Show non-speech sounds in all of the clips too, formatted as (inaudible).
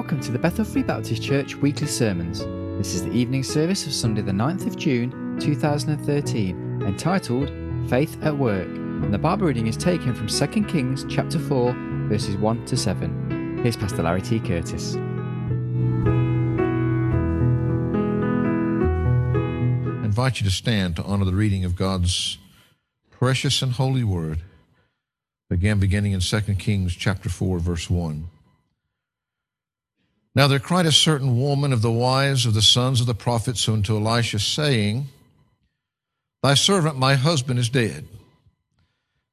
Welcome to the Bethel Free Baptist Church weekly sermons. This is the evening service of Sunday, the 9th of June 2013, entitled Faith at Work. And the Bible reading is taken from 2 Kings chapter 4, verses 1 to 7. Here's Pastor Larry T. Curtis. I invite you to stand to honor the reading of God's precious and holy word. Again, beginning in 2 Kings chapter 4, verse 1. Now there cried a certain woman of the wives of the sons of the prophets unto Elisha, saying, Thy servant, my husband, is dead.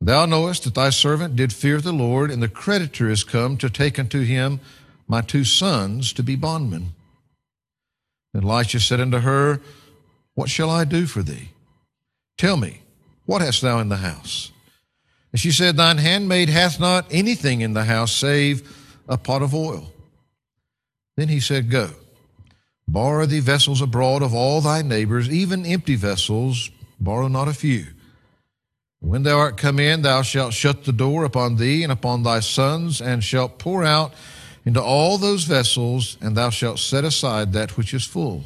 Thou knowest that thy servant did fear the Lord, and the creditor is come to take unto him my two sons to be bondmen. And Elisha said unto her, What shall I do for thee? Tell me, what hast thou in the house? And she said, Thine handmaid hath not anything in the house save a pot of oil. Then he said, Go, borrow thee vessels abroad of all thy neighbors, even empty vessels, borrow not a few. When thou art come in, thou shalt shut the door upon thee and upon thy sons, and shalt pour out into all those vessels, and thou shalt set aside that which is full.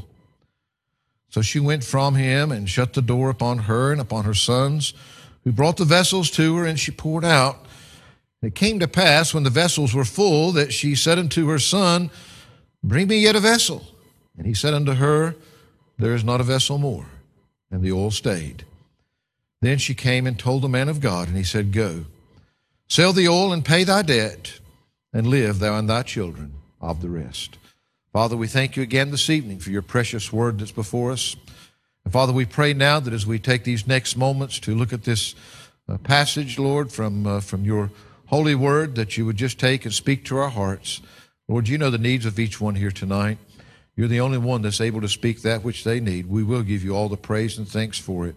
So she went from him and shut the door upon her and upon her sons, who brought the vessels to her, and she poured out. It came to pass, when the vessels were full, that she said unto her son, Bring me yet a vessel. And he said unto her, There is not a vessel more. And the oil stayed. Then she came and told the man of God, and he said, Go, sell the oil and pay thy debt, and live thou and thy children of the rest. Father, we thank you again this evening for your precious word that's before us. And Father, we pray now that as we take these next moments to look at this uh, passage, Lord, from, uh, from your holy word, that you would just take and speak to our hearts. Lord, you know the needs of each one here tonight. You're the only one that's able to speak that which they need. We will give you all the praise and thanks for it.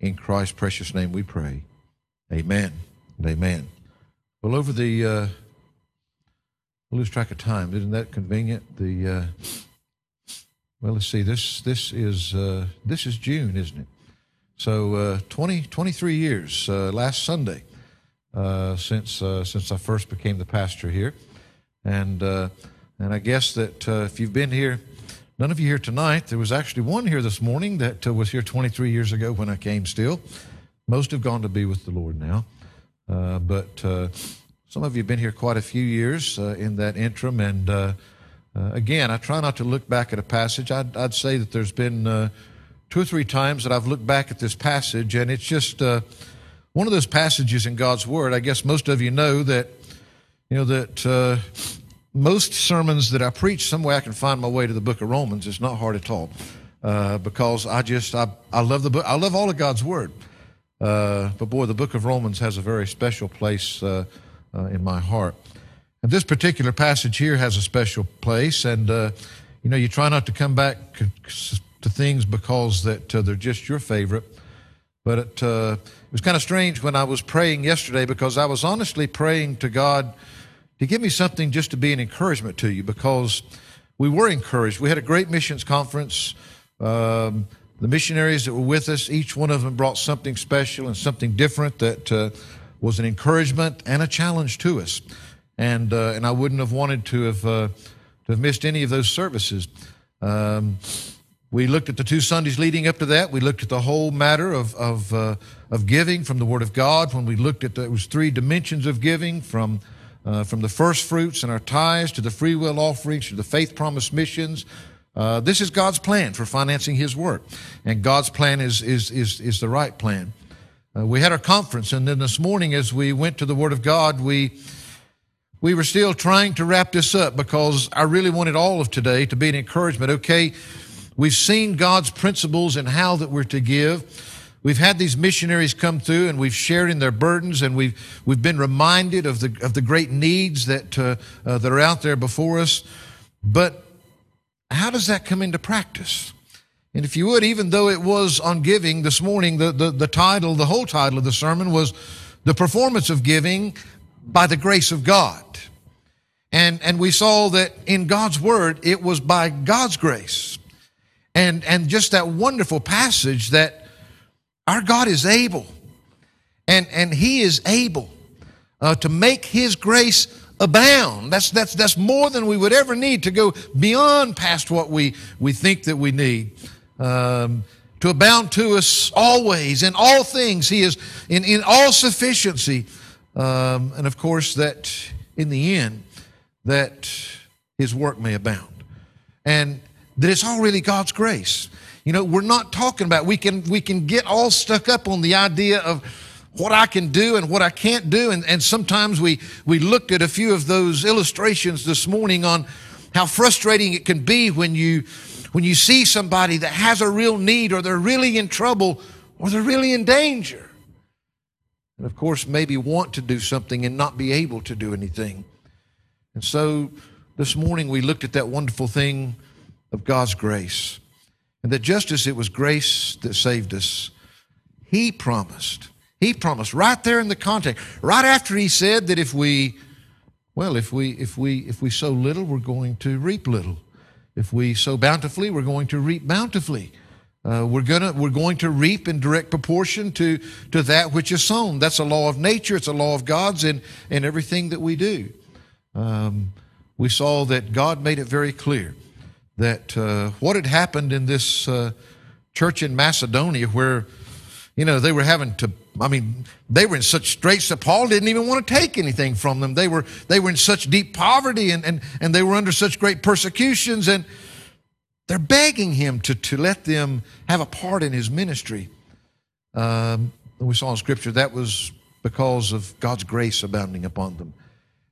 In Christ's precious name we pray. Amen amen. Well, over the, uh, I lose track of time. Isn't that convenient? The, uh, well, let's see. This, this is, uh, this is June, isn't it? So, uh, 20, 23 years, uh, last Sunday, uh, since, uh, since I first became the pastor here. And, uh, and I guess that uh, if you've been here, none of you here tonight, there was actually one here this morning that uh, was here 23 years ago when I came still. Most have gone to be with the Lord now. Uh, but uh, some of you have been here quite a few years uh, in that interim. And again, I try not to look back at a passage. I'd, I'd say that there's been two or three times that I've looked back at this passage, and it's just one of those passages in God's Word. I guess most of you know that you know that uh, most sermons that I preach, some way I can find my way to the book of Romans. It's not hard at all uh, because I just I, I love the book. I love all of God's word. Uh, but boy, the book of Romans has a very special place uh, uh, in my heart. And this particular passage here has a special place. And uh, you know, you try not to come back to things because that they're just your favorite. But it, it was kind of strange when I was praying yesterday because I was honestly praying to God to give me something just to be an encouragement to you because we were encouraged. We had a great missions conference. Um, the missionaries that were with us, each one of them brought something special and something different that uh, was an encouragement and a challenge to us. And uh, and I wouldn't have wanted to have uh, to have missed any of those services. Um, we looked at the two Sundays leading up to that. We looked at the whole matter of of, uh, of giving from the Word of God. When we looked at the, it was three dimensions of giving from uh, from the first fruits and our tithes to the free will offerings to the faith promise missions. Uh, this is God's plan for financing His work, and God's plan is is is is the right plan. Uh, we had our conference, and then this morning, as we went to the Word of God, we we were still trying to wrap this up because I really wanted all of today to be an encouragement. Okay, we've seen God's principles and how that we're to give. We've had these missionaries come through and we've shared in their burdens and we've, we've been reminded of the, of the great needs that, uh, uh, that are out there before us. But how does that come into practice? And if you would, even though it was on giving this morning, the, the, the title, the whole title of the sermon was The Performance of Giving by the Grace of God. And, and we saw that in God's Word, it was by God's grace. And, and just that wonderful passage that our God is able, and, and He is able uh, to make His grace abound. That's, that's, that's more than we would ever need to go beyond past what we, we think that we need. Um, to abound to us always in all things. He is in, in all sufficiency. Um, and of course, that in the end, that his work may abound. And that it's all really God's grace. You know, we're not talking about we can we can get all stuck up on the idea of what I can do and what I can't do. And, and sometimes we, we looked at a few of those illustrations this morning on how frustrating it can be when you, when you see somebody that has a real need or they're really in trouble or they're really in danger. And of course, maybe want to do something and not be able to do anything. And so this morning we looked at that wonderful thing of God's grace. And that just as it was grace that saved us, He promised he promised right there in the context, right after he said that if we, well, if we if we if we sow little, we're going to reap little. If we sow bountifully, we're going to reap bountifully. Uh, we're gonna we're going to reap in direct proportion to to that which is sown. That's a law of nature. It's a law of God's in in everything that we do. Um, we saw that God made it very clear that uh, what had happened in this uh, church in Macedonia, where you know they were having to I mean, they were in such straits that Paul didn't even want to take anything from them. They were, they were in such deep poverty and, and, and they were under such great persecutions, and they're begging him to, to let them have a part in his ministry. Um, we saw in Scripture that was because of God's grace abounding upon them.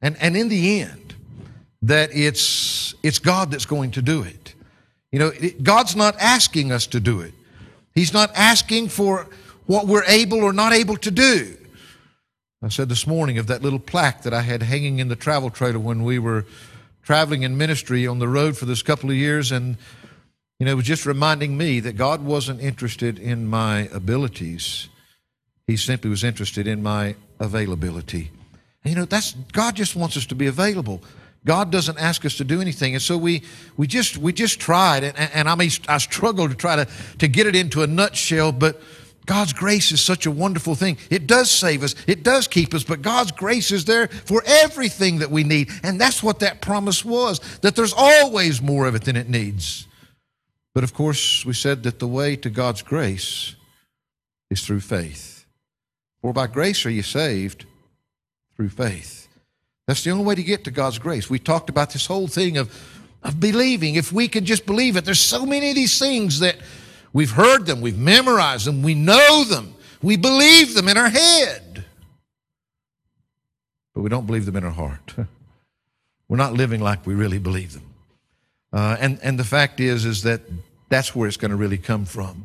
And, and in the end, that it's, it's God that's going to do it. You know, it, God's not asking us to do it. He's not asking for what we're able or not able to do. I said this morning of that little plaque that I had hanging in the travel trailer when we were traveling in ministry on the road for this couple of years, and you know, it was just reminding me that God wasn't interested in my abilities. He simply was interested in my availability. And you know, that's God just wants us to be available. God doesn't ask us to do anything, and so we we just we just tried, and, and I mean I struggled to try to to get it into a nutshell, but God's grace is such a wonderful thing. It does save us, it does keep us, but God's grace is there for everything that we need. And that's what that promise was that there's always more of it than it needs. But of course, we said that the way to God's grace is through faith. For by grace are you saved through faith. That's the only way to get to God's grace. We talked about this whole thing of, of believing. If we can just believe it, there's so many of these things that We've heard them, we've memorized them, we know them, we believe them in our head. But we don't believe them in our heart. We're not living like we really believe them. Uh, and, and the fact is, is that that's where it's going to really come from,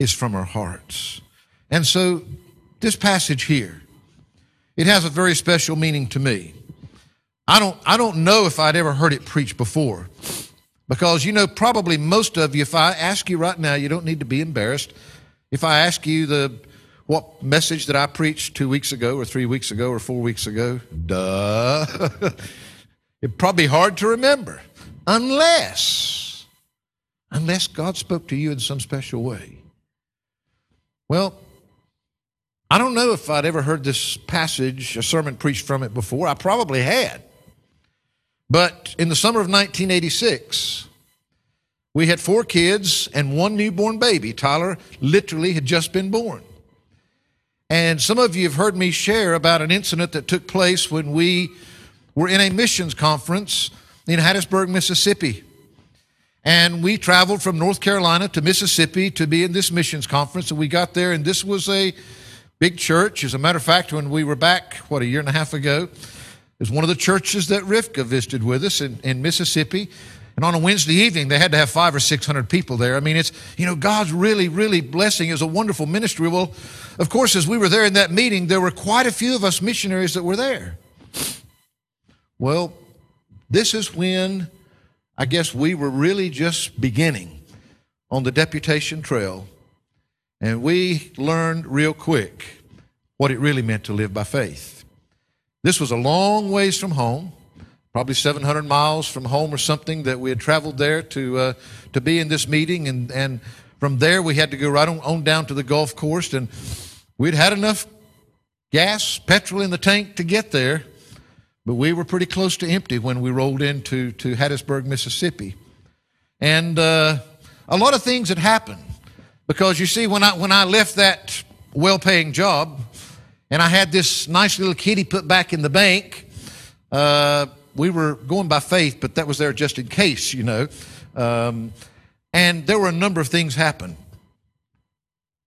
is from our hearts. And so this passage here, it has a very special meaning to me. I don't, I don't know if I'd ever heard it preached before. Because you know, probably most of you, if I ask you right now, you don't need to be embarrassed. If I ask you the what message that I preached two weeks ago, or three weeks ago, or four weeks ago, duh, (laughs) it'd probably be hard to remember, unless, unless God spoke to you in some special way. Well, I don't know if I'd ever heard this passage, a sermon preached from it before. I probably had. But in the summer of 1986, we had four kids and one newborn baby. Tyler literally had just been born. And some of you have heard me share about an incident that took place when we were in a missions conference in Hattiesburg, Mississippi. And we traveled from North Carolina to Mississippi to be in this missions conference. And we got there, and this was a big church. As a matter of fact, when we were back, what, a year and a half ago, was one of the churches that Rivka visited with us in, in Mississippi. And on a Wednesday evening, they had to have five or six hundred people there. I mean, it's, you know, God's really, really blessing. It a wonderful ministry. Well, of course, as we were there in that meeting, there were quite a few of us missionaries that were there. Well, this is when I guess we were really just beginning on the deputation trail. And we learned real quick what it really meant to live by faith. This was a long ways from home, probably 700 miles from home or something that we had traveled there to, uh, to be in this meeting. And, and from there, we had to go right on, on down to the Gulf Coast. And we'd had enough gas, petrol in the tank to get there. but we were pretty close to empty when we rolled into to Hattiesburg, Mississippi. And uh, a lot of things had happened because you see, when I, when I left that well paying job and I had this nice little kitty put back in the bank, uh, we were going by faith, but that was there just in case, you know. Um, and there were a number of things happen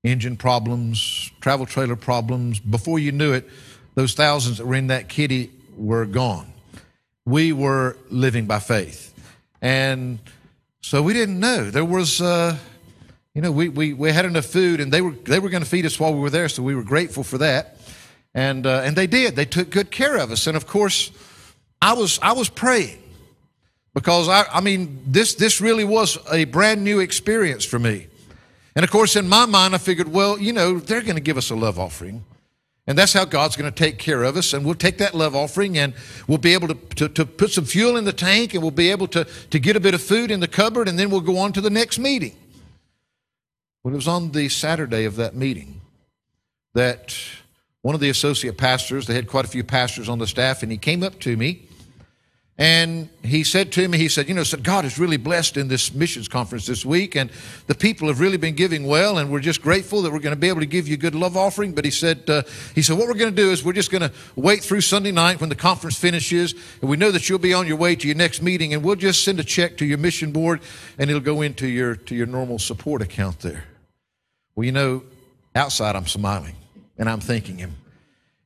engine problems, travel trailer problems. Before you knew it, those thousands that were in that kitty were gone. We were living by faith. And so we didn't know. There was, uh, you know, we, we, we had enough food and they were, they were going to feed us while we were there, so we were grateful for that. And, uh, and they did. They took good care of us. And of course, I was, I was praying because I, I mean, this, this really was a brand new experience for me. And of course, in my mind, I figured, well, you know, they're going to give us a love offering. And that's how God's going to take care of us. And we'll take that love offering and we'll be able to, to, to, put some fuel in the tank and we'll be able to, to get a bit of food in the cupboard and then we'll go on to the next meeting. Well, it was on the Saturday of that meeting that one of the associate pastors, they had quite a few pastors on the staff, and he came up to me and he said to me, he said, you know, said God is really blessed in this missions conference this week, and the people have really been giving well, and we're just grateful that we're going to be able to give you a good love offering. But he said, uh, he said, what we're going to do is we're just going to wait through Sunday night when the conference finishes, and we know that you'll be on your way to your next meeting, and we'll just send a check to your mission board, and it'll go into your to your normal support account there. Well, you know, outside I'm smiling, and I'm thinking him.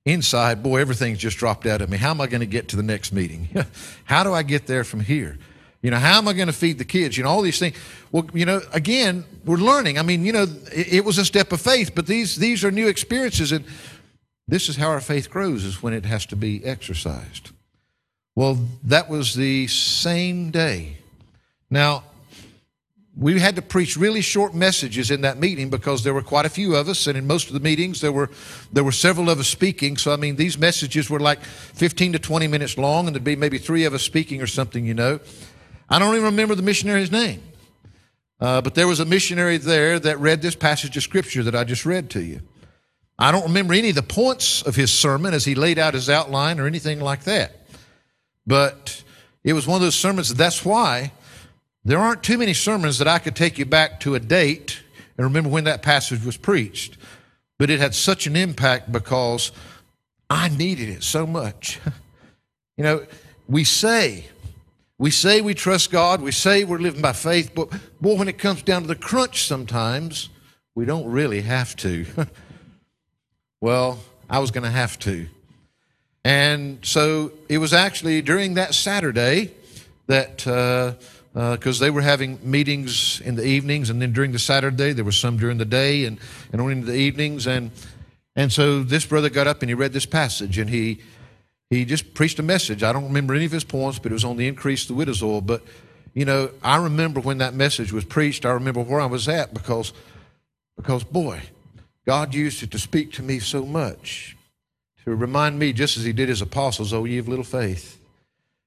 Inside, boy, everything's just dropped out of me. How am I going to get to the next meeting? (laughs) how do I get there from here? You know, how am I going to feed the kids? You know, all these things. Well, you know, again, we're learning. I mean, you know, it, it was a step of faith, but these these are new experiences, and this is how our faith grows: is when it has to be exercised. Well, that was the same day. Now, we had to preach really short messages in that meeting because there were quite a few of us, and in most of the meetings there were there were several of us speaking. So I mean, these messages were like 15 to 20 minutes long, and there'd be maybe three of us speaking or something, you know. I don't even remember the missionary's name, uh, but there was a missionary there that read this passage of scripture that I just read to you. I don't remember any of the points of his sermon as he laid out his outline or anything like that, but it was one of those sermons. That's why there aren't too many sermons that I could take you back to a date and remember when that passage was preached, but it had such an impact because I needed it so much. (laughs) you know, we say, we say we trust God, we say we're living by faith, but boy, when it comes down to the crunch sometimes, we don't really have to. (laughs) well, I was going to have to. And so it was actually during that Saturday that. Uh, because uh, they were having meetings in the evenings, and then during the Saturday there was some during the day and and on into the evenings, and and so this brother got up and he read this passage and he he just preached a message. I don't remember any of his points, but it was on the increase of the widow's oil. But you know, I remember when that message was preached. I remember where I was at because because boy, God used it to speak to me so much to remind me, just as He did His apostles, "Oh, ye of little faith."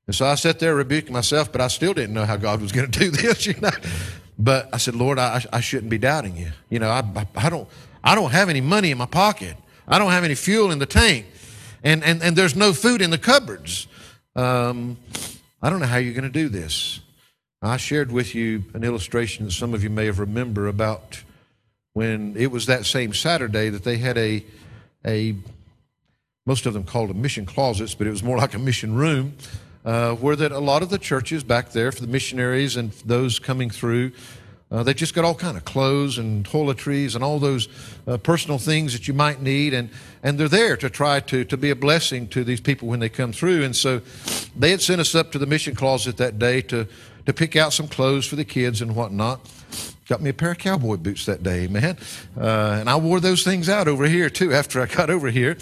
And so I sat there rebuking myself, but I still didn't know how God was going to do (laughs) this, you know. But I said, Lord, I, I shouldn't be doubting you. You know, I, I, don't, I don't have any money in my pocket. I don't have any fuel in the tank. And, and, and there's no food in the cupboards. Um, I don't know how you're going to do this. I shared with you an illustration that some of you may have remember about when it was that same Saturday that they had a, a most of them called a mission closets, but it was more like a mission room uh, were that a lot of the churches back there for the missionaries and those coming through, uh, they just got all kind of clothes and toiletries and all those uh, personal things that you might need, and and they're there to try to to be a blessing to these people when they come through. And so, they had sent us up to the mission closet that day to to pick out some clothes for the kids and whatnot. Got me a pair of cowboy boots that day, man, uh, and I wore those things out over here too (laughs) after I got over here.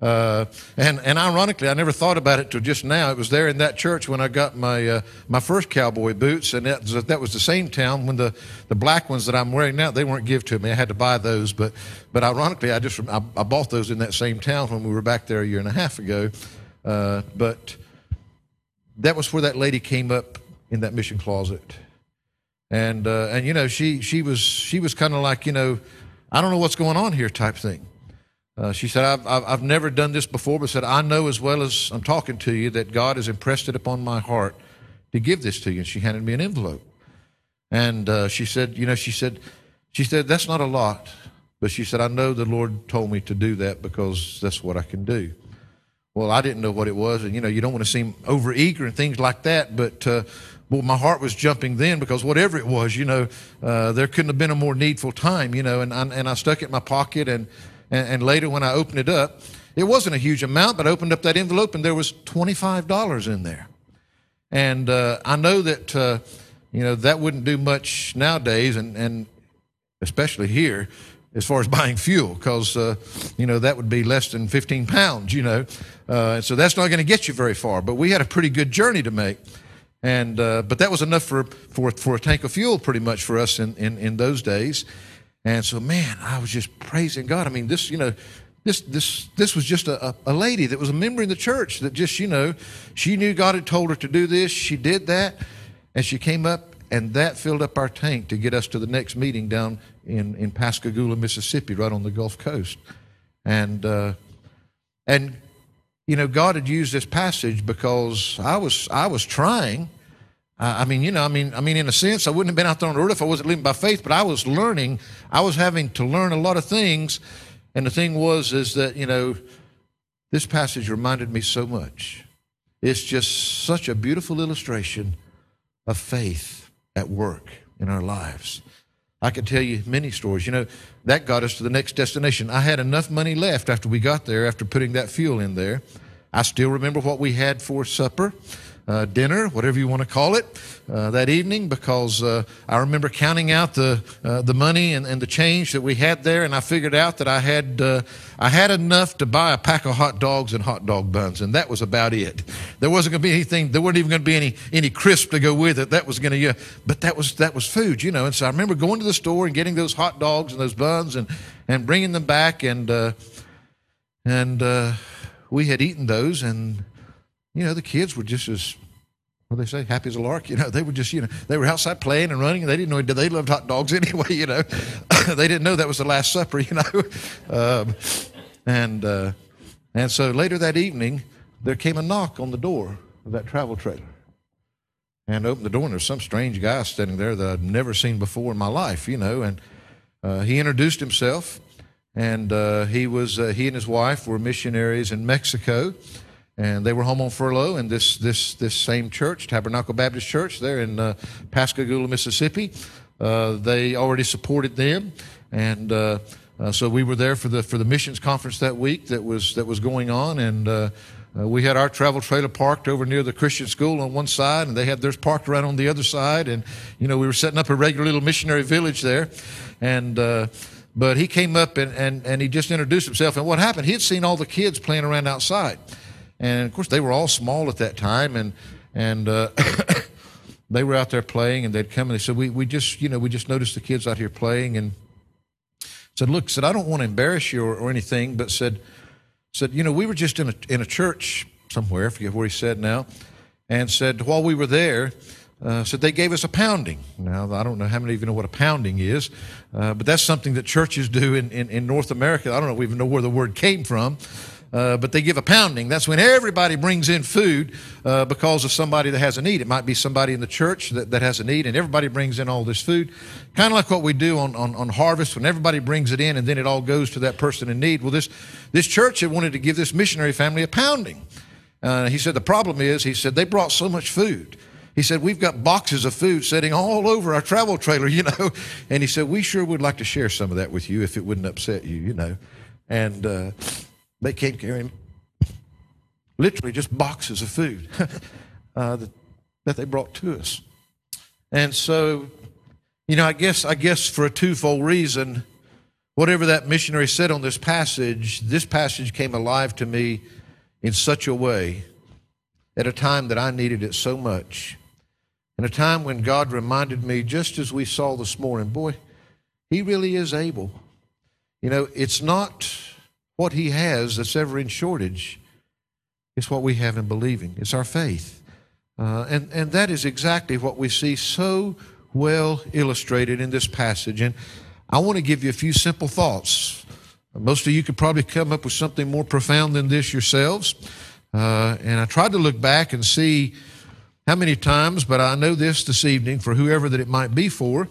Uh, and, and ironically, I never thought about it till just now. It was there in that church when I got my, uh, my first cowboy boots, and that was, that was the same town when the, the black ones that I'm wearing now, they weren't give to me. I had to buy those. But, but ironically, I just, I, I bought those in that same town when we were back there a year and a half ago. Uh, but that was where that lady came up in that mission closet. And, uh, and you know, she, she was, she was kind of like, you know, I don't know what's going on here type thing. Uh, she said, I've, I've, never done this before, but said, I know as well as I'm talking to you that God has impressed it upon my heart to give this to you. And she handed me an envelope. And uh, she said, you know, she said, she said, that's not a lot. But she said, I know the Lord told me to do that because that's what I can do. Well, I didn't know what it was. And, you know, you don't want to seem over eager and things like that. But, uh, well, my heart was jumping then because whatever it was, you know, uh, there couldn't have been a more needful time, you know. And and I stuck it in my pocket. And, and, and later when I opened it up, it wasn't a huge amount, but I opened up that envelope and there was $25 in there. And uh, I know that, uh, you know, that wouldn't do much nowadays, and, and especially here, as far as (laughs) buying fuel, because, uh, you know, that would be less than 15 pounds, you know. Uh, so that's not going to get you very far. But we had a pretty good journey to make. And, uh, but that was enough for, for, for a tank of fuel pretty much for us in, in, in those days. And so, man, I was just praising God. I mean, this, you know, this, this, this was just a, a lady that was a member in the church that just, you know, she knew God had told her to do this. She did that. And she came up, and that filled up our tank to get us to the next meeting down in, in Pascagoula, Mississippi, right on the Gulf Coast. And, uh, and, you know, God had used this passage because I was, I was trying. I mean, you know, I mean, I mean, in a sense, I wouldn't have been out there on the road if I wasn't living by faith, but I was learning. I was having to learn a lot of things and the thing was, is that, you know, this passage reminded me so much. It's just such a beautiful illustration of faith at work in our lives. I could tell you many stories. You know, that got us to the next destination. I had enough money left after we got there, after putting that fuel in there. I still remember what we had for supper uh, dinner, whatever you want to call it, uh, that evening because uh, I remember counting out the uh, the money and, and, the change that we had there, and I figured out that I had uh, I had enough to buy a pack of hot dogs and hot dog buns, and that was about it. There wasn't going to be anything. There weren't even going to be any any crisp to go with it. That was going to, yeah, but that was that was food, you know. And so I remember going to the store and getting those hot dogs and those buns and and bringing them back, and uh, and we had eaten those and you know, the kids were just as what they say? Happy as a lark. You know, they were just, you know, they were outside playing and running. And they didn't know they loved hot dogs (laughs) anyway. You know, (laughs) they didn't know that was the Last Supper. (laughs) You know, um, and uh, and so later that evening, there came a knock on the door of that travel trailer, and I opened the door and there's some strange guy standing there that I'd never seen before in my life. You know, and uh, he introduced himself, and uh, he was uh, he and his wife were missionaries in Mexico and they were home on furlough in this this this same church, Tabernacle Baptist Church, there in uh, Pascagoula, Mississippi. Uh, they already supported them, and uh, uh so we were there for the for the missions conference that week that was that was going on, and uh, uh, we had our travel trailer parked over near the Christian school on one side, and they had theirs parked around on the other side, and you know we were setting up a regular little missionary village there, and. but he came up and, and, and he just introduced himself. And what happened? He had seen all the kids playing around outside. And of course, they were all small at that time, and and uh, (coughs) they were out there playing, and they'd come and they said, "We we just you know we just noticed the kids out here playing," and said, "Look," said, "I don't want to embarrass you or, or anything," but said said, "You know, we were just in a in a church somewhere, I forget where he said now, and said while we were there." Uh, said they gave us a pounding. Now, I don't know how many of you know what a pounding is, uh, but that's something that churches do in, in, in North America. I don't know even know where the word came from. Uh, but they give a pounding. That's when everybody brings in food uh, because of somebody that has a need. It might be somebody in the church that, that has a need, and everybody brings in all this food. Kind of like what we do on, on, on, harvest when everybody brings it in and then it all goes to that person in need. Well, this, this church had wanted to give this missionary family a pounding. Uh, he said, The problem is, he said, they brought so much food. He said, We've got boxes of food sitting all over our travel trailer, (laughs) you know. And he said, We sure would like to share some of that with you if it wouldn't upset you, you know. And uh, they came carrying literally just boxes of food (laughs) uh, that, that they brought to us. And so, you know, I guess I guess for a twofold reason, whatever that missionary said on this passage, this passage came alive to me in such a way at a time that I needed it so much. In a time when God reminded me, just as we saw this morning, boy, He really is able. You know, it's not what He has that's ever in shortage. is what we have in believing. It's our faith. Uh, and, and that is exactly what we see so well illustrated in this passage. And I want to give you a few simple thoughts Most of you could probably come up with something more profound than this yourselves. Uh, and I tried to look back and see how many times, but I know this this evening for whoever that it might be for,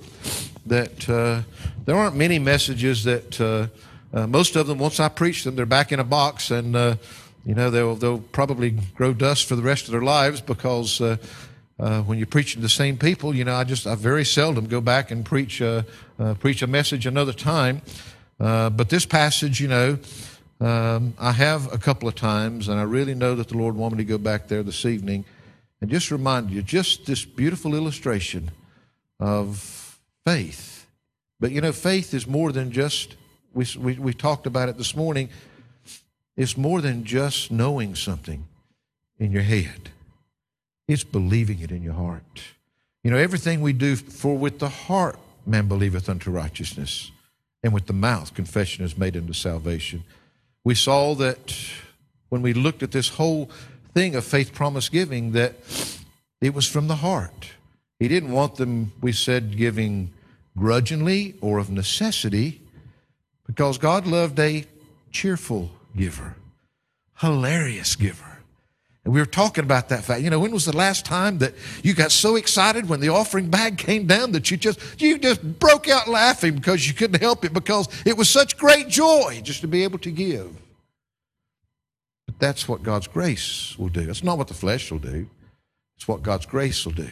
that uh, there aren't many messages that uh, uh most of them, once I preach them, they're back in a box and, uh, you know, they'll, they'll probably grow dust for the rest of their lives because uh, when you're preaching to the same people, you know, I just, I very seldom go back and preach, preach a message another time. but this passage, you know, um, I have a couple of times, and I really know that the Lord wanted me to go back there this evening and just remind you just this beautiful illustration of faith. But you know, faith is more than just, we, we, we talked about it this morning, it's more than just knowing something in your head, it's believing it in your heart. You know, everything we do, for with the heart man believeth unto righteousness, and with the mouth confession is made unto salvation we saw that when we looked at this whole thing of faith promise giving, that it was from the heart. He didn't want them, we said, giving grudgingly or of necessity, because God loved a cheerful giver, hilarious giver. And we were talking about that fact. You know, when was the last time that you got so excited when the offering bag (laughs) came down that you just you just broke out laughing because you couldn't help it because it was such great joy just to be able to give. But that's what God's grace will do. That's not what the flesh will do. It's what God's grace will do.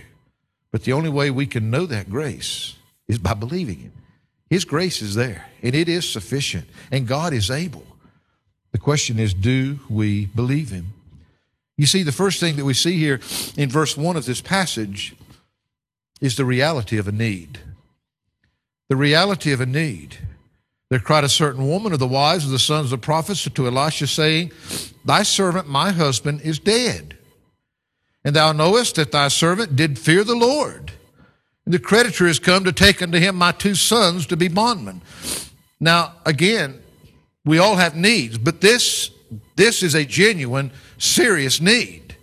But the only way we can know that grace is by believing it. His grace is there, and it is sufficient, and God is able. The question is, do we believe Him? You see, the first thing that we see here in verse 1 of this passage is the reality of a need. The reality of a need. There cried a certain woman of the wives of the sons of the prophets to Elisha, saying, Thy servant, my husband, is dead. And thou knowest that thy servant did fear the Lord. The creditor has come to take unto him my two sons to be bondmen. Now, again, we all have needs, but this, this is a genuine serious need.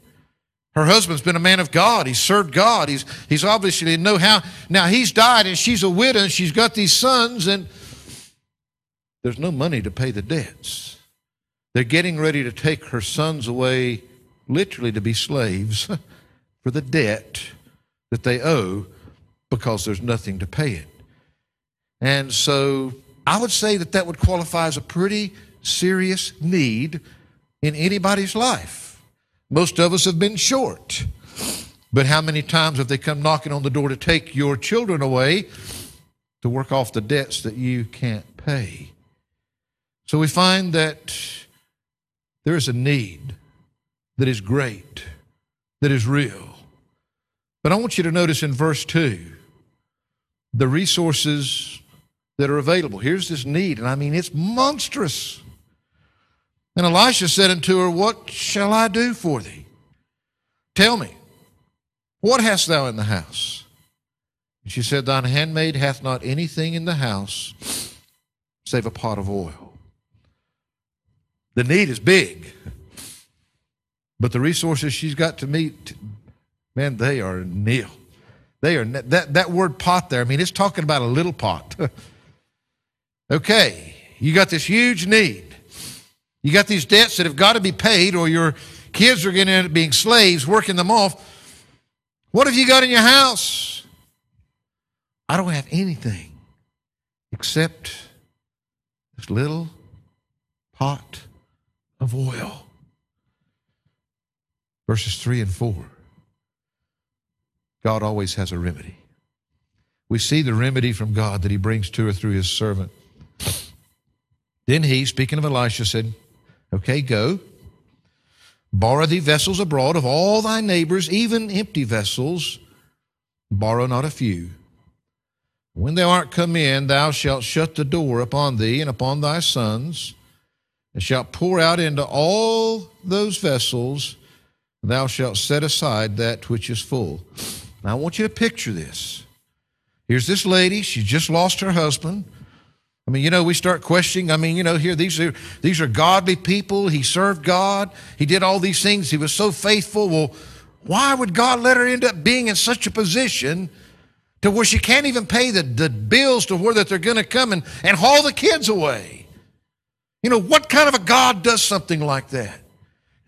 Her husband's been a man of God. He's served God. He's, he's obviously know how. Now he's died and she's a widow and she's got these sons and there's no money to pay the debts. They're getting ready to take her sons away, literally to be slaves (laughs) for the debt that they owe because there's nothing to pay it. And so I would say that that would qualify as a pretty serious need in anybody's life. Most of us have been short. But how many times have they come knocking on the door to take your children away to work off the debts that you can't pay? So we find that there is a need that is great, that is real. But I want you to notice in verse 2 the resources that are available. Here's this need, and I mean, it's monstrous. And Elisha said unto her, What shall I do for thee? Tell me, what hast thou in the house? And she said, Thine handmaid hath not anything in the house save a pot of oil. The need is big, but the resources she's got to meet, man, they are nil. They are that that word pot there. I mean, it's talking about a little pot. (laughs) okay, you got this huge need. You got these debts that have got to be paid, or your kids are going to end up being slaves, working them off. What have you got in your house? I don't have anything except this little pot of oil. Verses 3 and 4. God always has a remedy. We see the remedy from God that he brings to her through his servant. Then he, speaking of Elisha, said, Okay, go. Borrow thee vessels abroad of all thy neighbors, even empty vessels. Borrow not a few. When thou art come in, thou shalt shut the door upon thee and upon thy sons, and shalt pour out into all those vessels. Thou shalt set aside that which is full. Now, I want you to picture this. Here's this lady, she just lost her husband. I mean, you know, we start questioning. I mean, you know, here these are these are godly people. He served God. He did all these things. He was so faithful. Well, why would God let her end up being in such a position to where she can't even pay the, the bills to where that they're going to come and, and haul the kids away? You know, what kind of a God does something like that?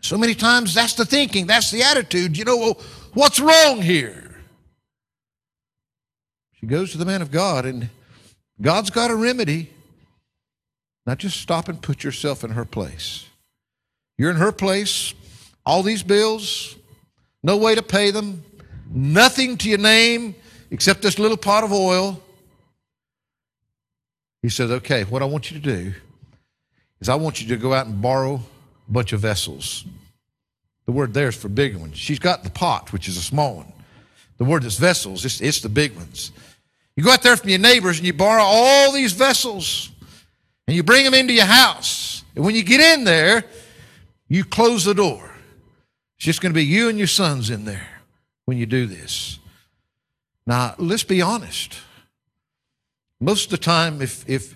So many times that's the thinking, that's the attitude. You know, well, what's wrong here? She goes to the man of God, and God's got a remedy. Now just stop and put yourself in her place. You're in her place, all these bills, no way to pay them, nothing to your name except this little pot of oil. He says, Okay, what I want you to do is I want you to go out and borrow a bunch of vessels. The word there is for big ones. She's got the pot, which is a small one. The word is vessels, it's, it's the big ones. You go out there from your neighbors and you borrow all these vessels and you bring them into your house. And when you get in there, you close the door. It's just going to be you and your sons in there when you do this. Now, let's be honest. Most of the time, if, if,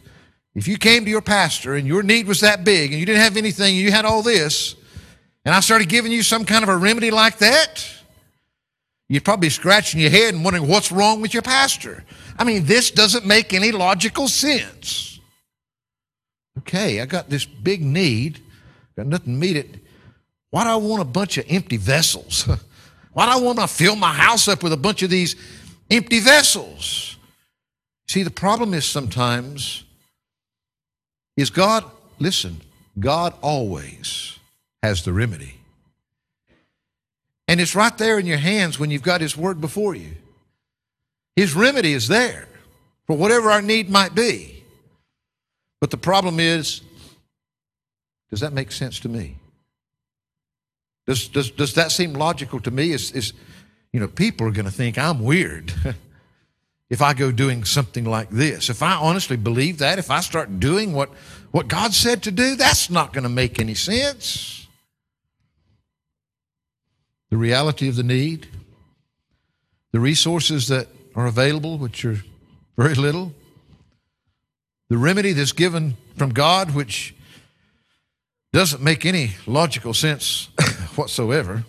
if you came to your pastor and your need was that big and you didn't have anything and you had all this, and I started giving you some kind of a remedy like that, you'd probably be scratching your head and wondering what's wrong with your pastor. I mean, this doesn't make any logical sense. Okay, I got this big need, got nothing to meet it. Why do I want a bunch of empty vessels? (laughs) Why do I want to fill my house up with a bunch of these empty vessels? See, the problem is sometimes is God, listen, God always has the remedy. And it's right there in your hands when you've got His Word before you. His remedy is there for whatever our need might be. But the problem is, does that make sense to me? Does, does, does that seem logical to me? Is, is you know, people are going to think I'm weird (laughs) if I go doing something like this. If I honestly believe that, if I start doing what, what God said to do, that's not going to make any sense. The reality of the need, the resources that are available, which are very little, the remedy that's given from God, which doesn't make any logical sense (coughs) whatsoever.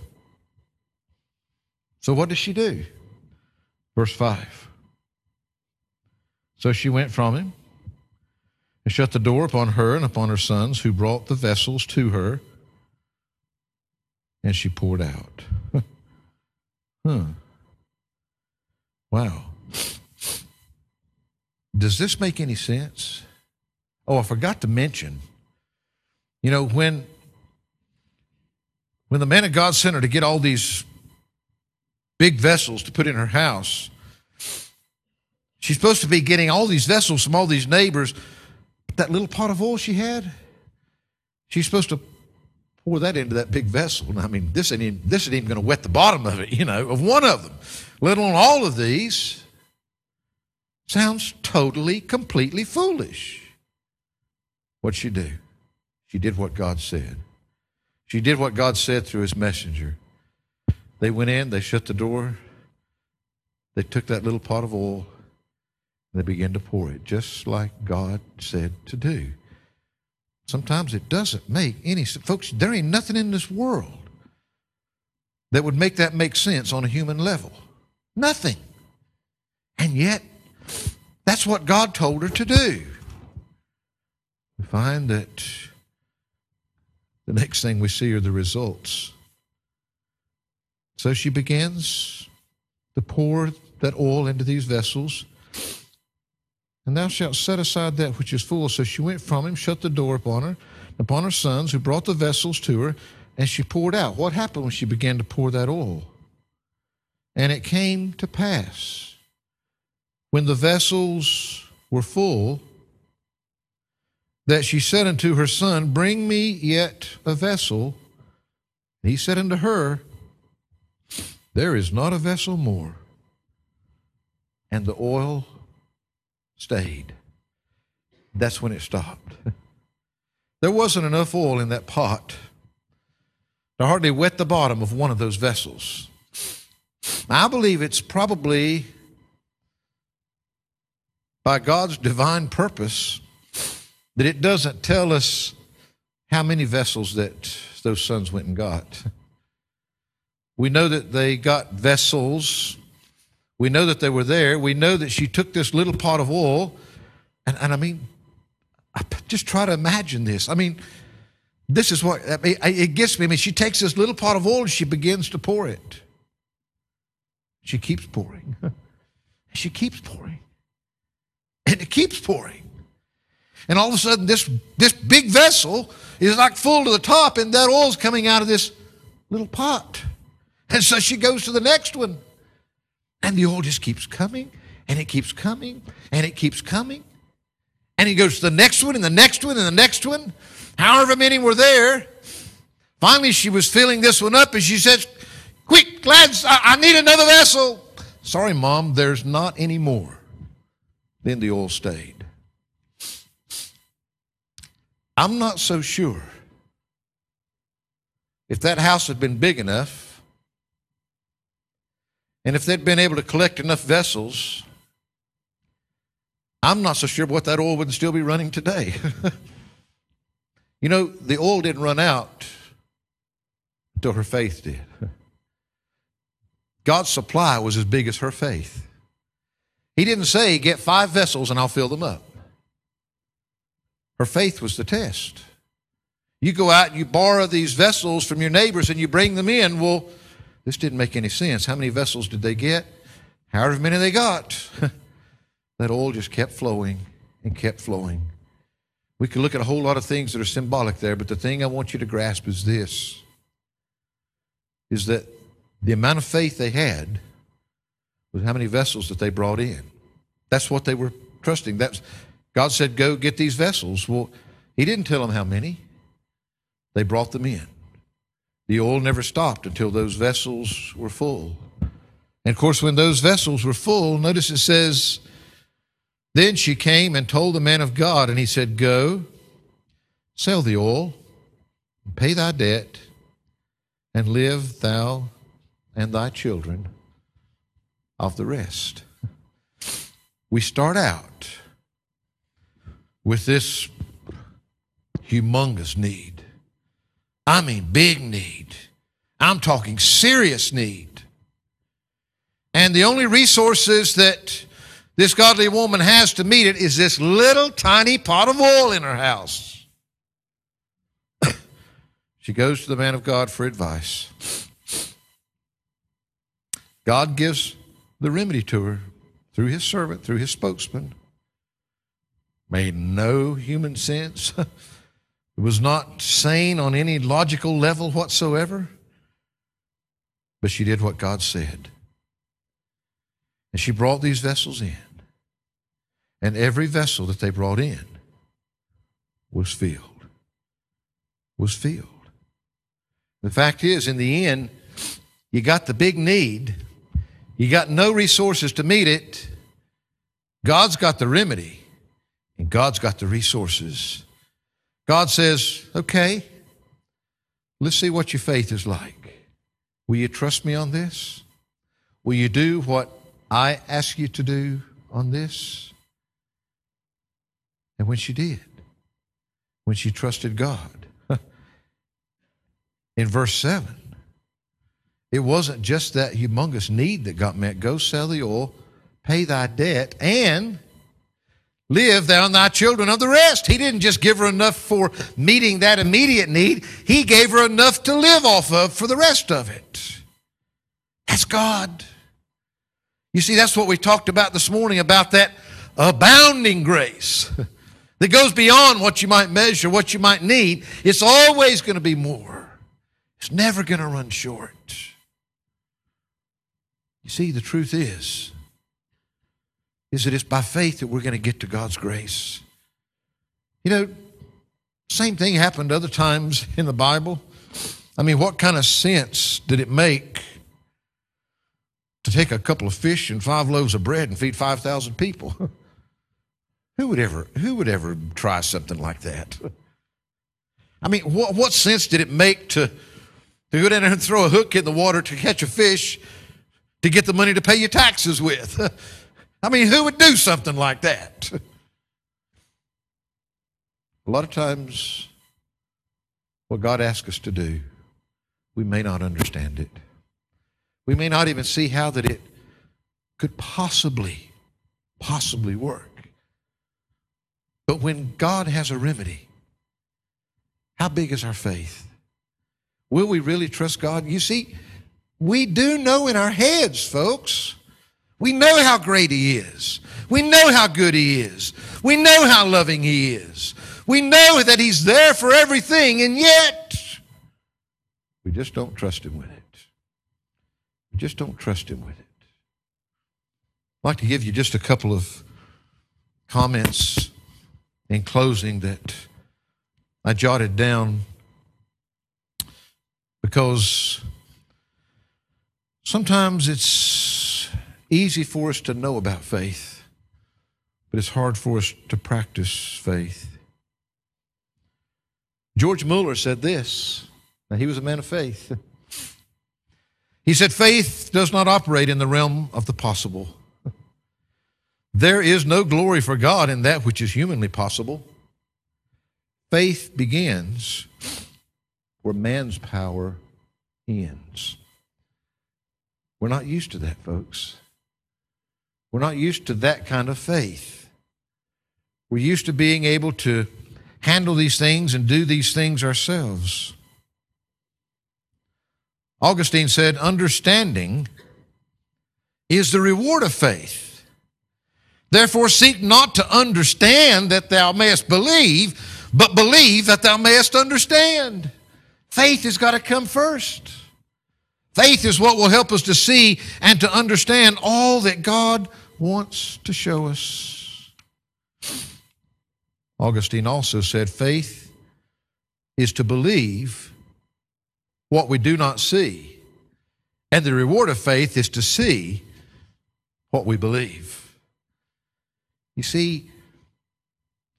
So, what does she do? Verse 5. So she went from him and shut the door upon her and upon her sons, who brought the vessels to her, and she poured out. (laughs) huh. Wow. Does this make any sense? Oh, I forgot to mention. You know, when when the man of God sent her to get all these big vessels to put in her house, she's supposed to be getting all these vessels from all these neighbors. But that little pot of oil she had, she's supposed to pour that into that big vessel. And I mean, this ain't even, this ain't even going to wet the bottom of it, (laughs) you know, of one of them, let alone all of these. Sounds totally, completely foolish. What'd she do? She did what God said. She did what God said through his messenger. They went in, they shut the door, they took that little pot of oil, and they began to pour it, just like God said to do. Sometimes it doesn't make any sense. Folks, there ain't nothing in this world that would make that make sense on a human level. Nothing. And yet, that's what God told her to do. We find that the next thing we see are the results. So she begins to pour that oil into these vessels. And thou shalt set aside that which is full. So she went from him, shut the door upon her, and upon her sons, who brought the vessels to her, and she poured out. What happened when she began to pour that oil? And it came to pass, when the vessels were full, that she said unto her son, Bring me yet a vessel. And he said unto her, There is not a vessel more. And the oil stayed. That's when it stopped. There wasn't enough oil in that pot to hardly wet the bottom of one of those vessels. I believe it's probably by God's divine purpose that it doesn't tell us how many vessels that those sons went and got. We know that they got vessels. We know that they were there. We know that she took this little pot of oil. And, and I mean, I just try to imagine this. I mean, this is what I mean, it gets me. I mean, she takes this little pot of oil and she begins to pour it. She keeps pouring. (laughs) she keeps pouring. And it keeps pouring. And all of a sudden, this, this big vessel is like full to the top, and that oil's coming out of this little pot. And so she goes to the next one. And the oil just keeps coming, and it keeps coming, and it keeps coming. And he goes to the next one, and the next one, and the next one. However many were there. Finally, she was filling this one up, and she says, Quick, lads, I, I need another vessel. Sorry, Mom, there's not any more. Then the oil stayed. I'm not so sure if that house had been big enough and if they'd been able to collect enough vessels, I'm not so sure what that oil would still be running today. (laughs) you know, the oil didn't run out until her faith did. (laughs) God's supply was as big as her faith. He didn't say, Get five vessels and I'll fill them up. Her faith was the test. You go out and you borrow these vessels from your neighbors and you bring them in. Well, this didn't make any sense. How many vessels did they get? However many they got. (laughs) that oil just kept flowing and kept flowing. We could look at a whole lot of things that are symbolic there, but the thing I want you to grasp is this is that the amount of faith they had was how many vessels that they brought in. That's what they were trusting. That's God said, Go get these vessels. Well, He didn't tell them how many. They brought them in. The oil never stopped until those vessels were full. And of course, when those vessels were full, notice it says, Then she came and told the man of God, and he said, Go, sell the oil, pay thy debt, and live thou and thy children of the rest. We start out with this humongous need. I mean, big need. I'm talking serious need. And the only resources that this godly woman has to meet it is this little tiny pot of oil in her house. (coughs) she goes to the man of God for advice. God gives the remedy to her through his servant, through his spokesman. Made no human sense. (laughs) it was not sane on any logical level whatsoever. But she did what God said. And she brought these vessels in. And every vessel that they brought in was filled. Was filled. The fact is, in the end, you got the big need you got no resources to meet it. God's got the remedy, and God's got the resources. God says, okay, let's see what your faith is like. Will you trust me on this? Will you do what I ask you to do on this? And when she did, when she trusted God, (laughs) in verse 7, it wasn't just that humongous need that got met. Go sell the oil, pay thy debt, and live thou and thy children of the rest. He didn't just give her enough for meeting that immediate need, He gave her enough to live off of for the rest of it. That's God. You see, that's what we talked about this morning about that abounding grace (laughs) that goes beyond what you might measure, what you might need. It's always going to be more, it's never going to run short. You see, the truth is, is that it's by faith that we're going to get to God's grace. You know, same thing happened other times in the Bible. I mean, what kind of sense did it make to take a couple of fish and five loaves of bread and feed 5,000 people? (laughs) who would ever who would ever try something like that? I mean, what, what sense did it make to, to go down there and throw a hook in the water to catch a fish to get the money to pay your taxes with. (laughs) I mean, who would do something like that? (laughs) A lot of times, what God asks us to do, we may not understand it. We may not even see how that it could possibly, possibly work. But when God has a remedy, how big is our faith? Will we really trust God? You see, we do know in our heads, folks. We know how great He is. We know how good He is. We know how loving He is. We know that He's there for everything, and yet we just don't trust Him with it. We just don't trust Him with it. I'd like to give you just a couple of comments in closing that I jotted down because sometimes it's easy for us to know about faith, but it's hard for us to practice faith. George Mueller said this. Now, he was a man of faith. (laughs) He said, Faith does not operate in the realm of the possible. There is no glory for God in that which is humanly possible. Faith begins where man's power ends. We're not used to that, folks. We're not used to that kind of faith. We're used to being able to handle these things and do these things ourselves. Augustine said, Understanding is the reward of faith. Therefore, seek not to understand that thou mayest believe, but believe that thou mayest understand. Faith has got to come first. Faith is what will help us to see and to understand all that God wants to show us. Augustine also said, faith is to believe what we do not see, and the reward of faith is to see what we believe. You see,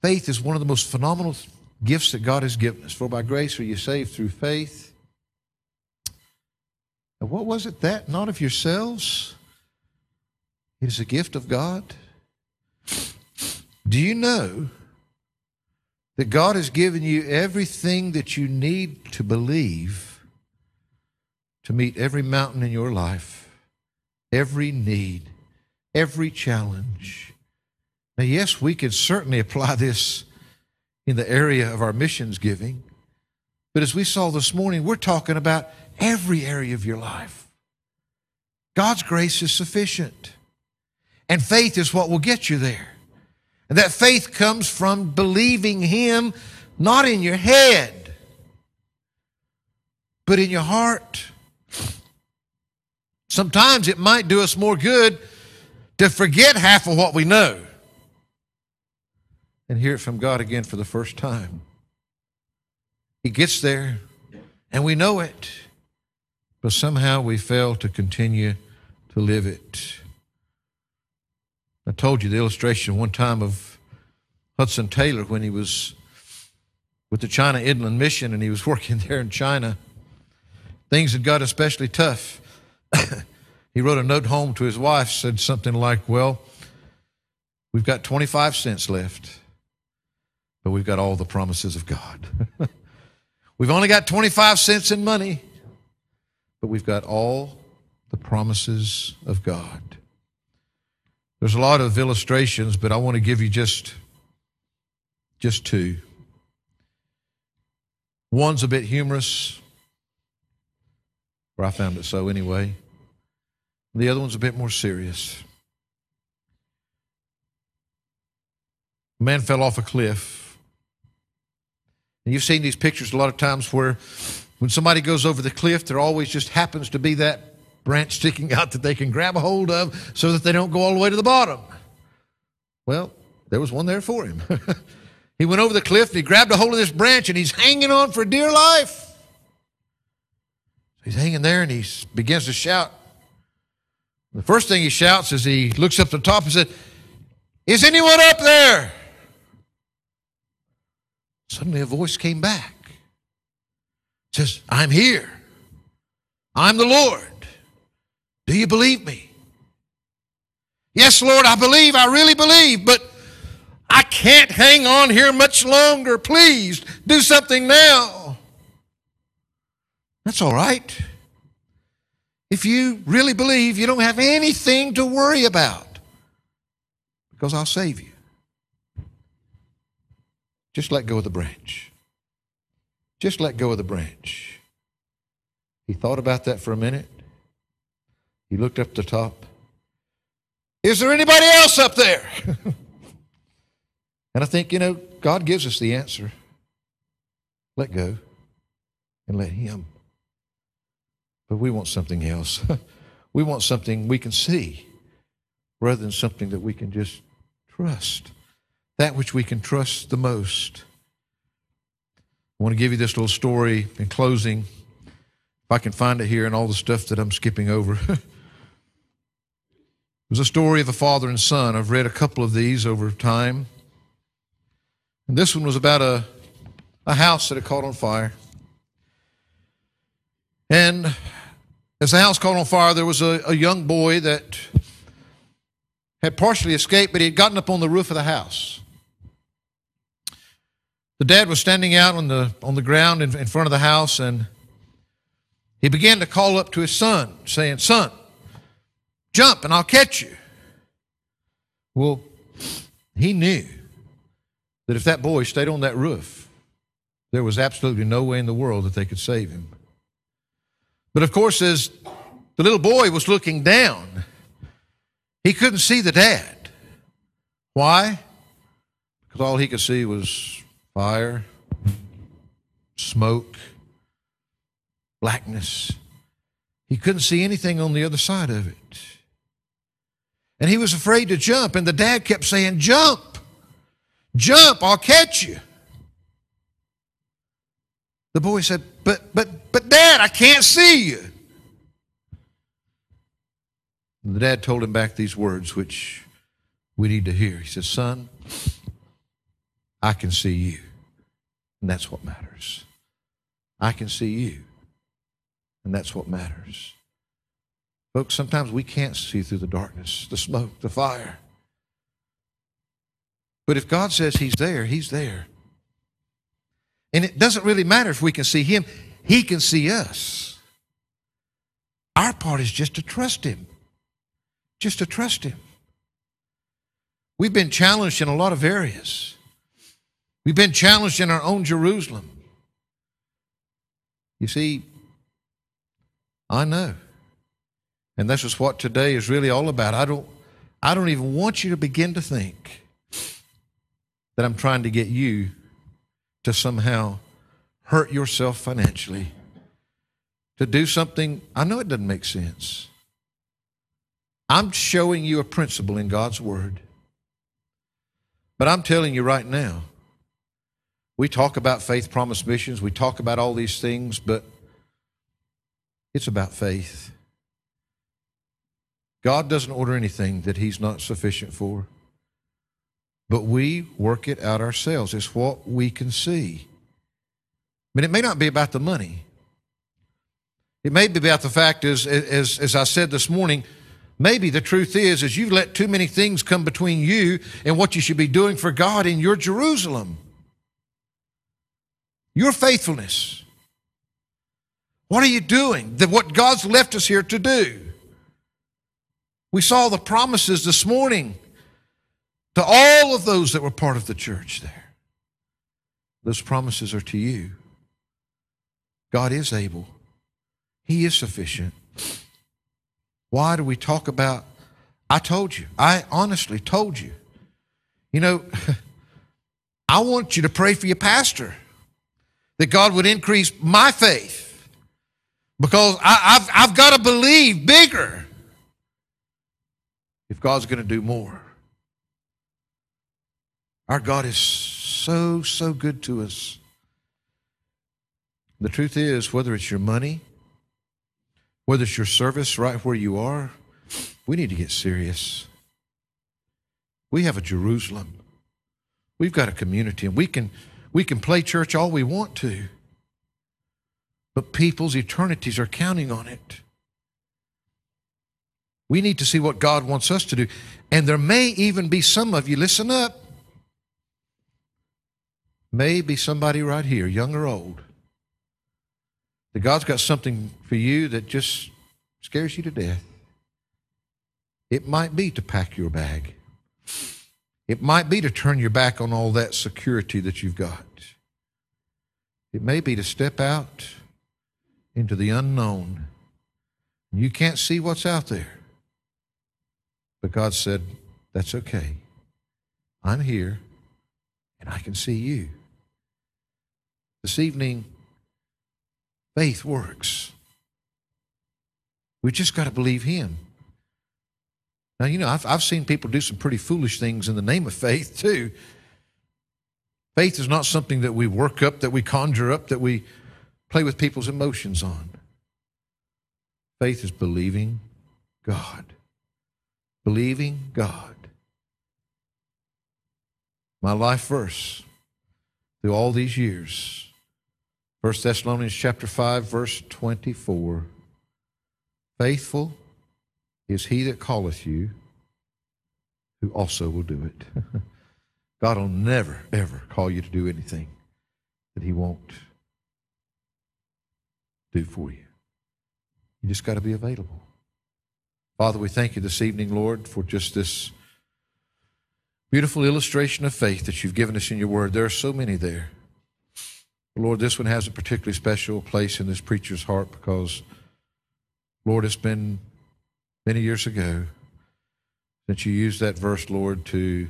faith is one of the most phenomenal gifts that God has given us. For by grace are you saved through faith. And what was it that? Not of yourselves. It is a gift of God. Do you know that God has given you everything that you need to believe to meet every mountain in your life, every need, every challenge? Now, yes, we could certainly apply this in the area of our missions giving, but as we saw this morning, we're talking about every area of your life. God's grace is sufficient, and faith is what will get you there. And that faith comes from believing Him not in your head, but in your heart. Sometimes it might do us more good to forget half of what we know and hear it from God again for the first time. He gets there, and we know it, but somehow we fail to continue to live it. I told you the illustration one time of Hudson Taylor when he was with the China Inland Mission and he was (laughs) working there in China. Things had got especially tough. (coughs) he wrote a note home to his wife, said something like, Well, we've got 25 cents left but we've got all the promises of God. (laughs) we've only got 25 cents in money, but we've got all the promises of God. There's a lot of illustrations, but I want to give you just, just two. One's a bit humorous, or I found it so anyway. The other one's a bit more serious. A man fell off a cliff and you've seen these pictures a lot of times where when somebody goes over the cliff, there always just happens to be that branch sticking (laughs) out that they can grab a hold of so that they don't go all the way to the bottom. Well, there was one there for him. (laughs) he went over the cliff and he grabbed a hold of this branch and he's hanging on for dear life. He's hanging there and he begins to shout. The first thing he shouts is he looks up the top and said, Is anyone up there? Suddenly a voice came back. It says, I'm here. I'm the Lord. Do you believe me? Yes, Lord, I believe. I really believe, but I can't hang on here much longer. Please do something now. That's all right. If you really believe, you don't have anything to worry about because I'll save you. Just let go of the branch. Just let go of the branch. He thought about that for a minute. He looked up the top. Is there anybody else up there? (laughs) and I think, you know, God gives us the answer. Let go and let Him. But we want something else. (laughs) we want something we can see rather than something that we can just trust. That which we can trust the most. I want to give you this little story in closing. If I can find it here and all the stuff that I'm skipping over. (laughs) it was a story of a father and son. I've read a couple of these over time. And this one was about a, a house that had caught on fire. And as the house caught on fire, there was a, a young boy that had partially escaped, but he had gotten up on the roof of the house. The dad was standing out on the, on the ground in, in front of the house, and he began to call up to his son, saying, Son, jump and I'll catch you. Well, he knew that if that boy stayed on that roof, there was absolutely no way in the world that they could save him. But of course, as the little boy was looking down, he couldn't see the dad. Why? Because all he could see was fire, smoke, blackness. He couldn't see anything on the other side of it. And he was afraid to jump, and the dad kept saying, Jump, jump, I'll catch you. The boy said, But, but, but, Dad, I can't see you. The dad told him back these words, which we need to hear. He said, Son, I can see you. And that's what matters. I can see you. And that's what matters. Folks, sometimes we can't see through the darkness, the smoke, the fire. But if God says He's there, He's there. And it doesn't really matter if we can see Him, He can see us. Our part is just to trust Him just to trust Him. We've been challenged in a lot of areas. We've been challenged in our own Jerusalem. You see, I know. And this is what today is really all about. I don't, I don't even want you to begin to think that I'm trying to get you to somehow hurt yourself financially, to do something. I know it doesn't make sense. I'm showing you a principle in God's Word. But I'm telling you right now, we talk about faith promise missions, we talk about all these things, but it's about faith. God doesn't order anything that He's not sufficient for. But we work it out ourselves. It's what we can see. I mean, it may not be about the money. It may be about the fact, as, as, as I said this morning, Maybe the truth is, is you've let too many things come between you and what you should be doing for God in your Jerusalem. Your faithfulness. What are you doing? That what God's left us here to do. We saw the promises this morning to all of those that were part of the church there. Those promises are to you. God is able. He is sufficient. Why do we talk about? I told you. I honestly told you. You know, (laughs) I want you to pray for your pastor that God would increase my faith because I, have I've got to believe bigger if God's going to do more. Our God is so, so good to us. The truth is, whether it's your money, whether it's your service right where you are, we need to get serious. We have a Jerusalem. We've got a community, and we can, we can play church all we want to. But people's eternities are counting on it. We need to see what God wants us to do. And there may even be some of you, listen up, may be somebody right here, young or old, that God's got something for you that just scares you to death. It might be to pack your bag. It might be to turn your back on all that security that you've got. It may be to step out into the unknown. You can't see what's out there. But God said, That's okay. I'm here and I can see you. This evening, faith works. We just got to believe Him. Now, you know, I've, I've seen people do some pretty foolish things in the name of faith, too. Faith is not something that we work up, that we conjure up, that we play with people's emotions on. Faith is believing God. Believing God. My life verse through all these years. 1 Thessalonians chapter 5 verse 24. Faithful is he that calleth you, who also will do it. (laughs) God will never, ever call you to do anything that he won't do for you. You just got to be available. Father, we thank you this evening, Lord, for just this beautiful illustration of faith that you've given us in your word. There are so many there. Lord, this one has a particularly special place in this preacher's heart because, Lord, it's been many years ago since you used that verse, Lord, to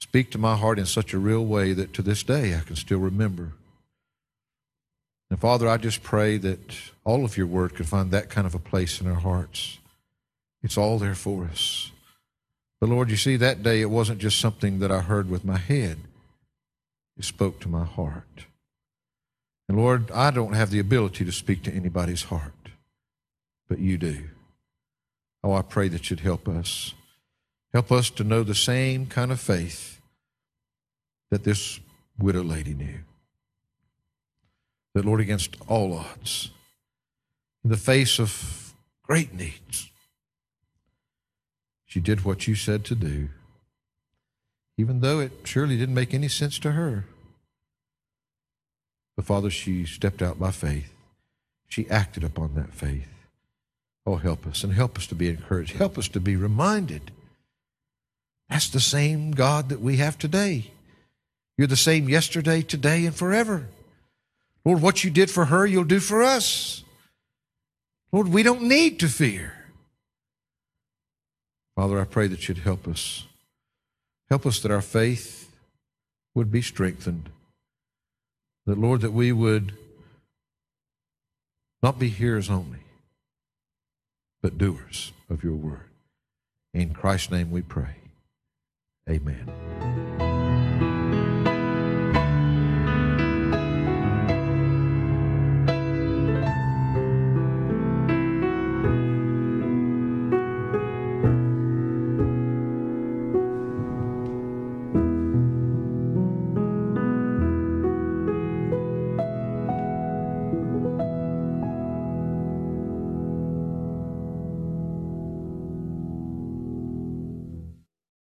speak to my heart in such a real way that to this day I can still remember. And Father, I just pray that all of your word could find that kind of a place in our hearts. It's all there for us. But Lord, you see, that day it wasn't just something that I heard with my head, it spoke to my heart. And Lord, I don't have the ability to speak to anybody's heart, but you do. Oh, I pray that you'd help us. Help us to know the same kind of faith that this widow lady knew. That, Lord, against all odds, in the face of great needs, she did what you said to do, even though it surely didn't make any sense to her. But, Father, she stepped out by faith. She acted upon that faith. Oh, help us and help us to be encouraged. Help us to be reminded. That's the same God that we have today. You're the same yesterday, today, and forever. Lord, what you did for her, you'll do for us. Lord, we don't need to fear. Father, I pray that you'd help us. Help us that our faith would be strengthened. That, Lord, that we would not be hearers only, but doers of your word. In Christ's name we pray. Amen.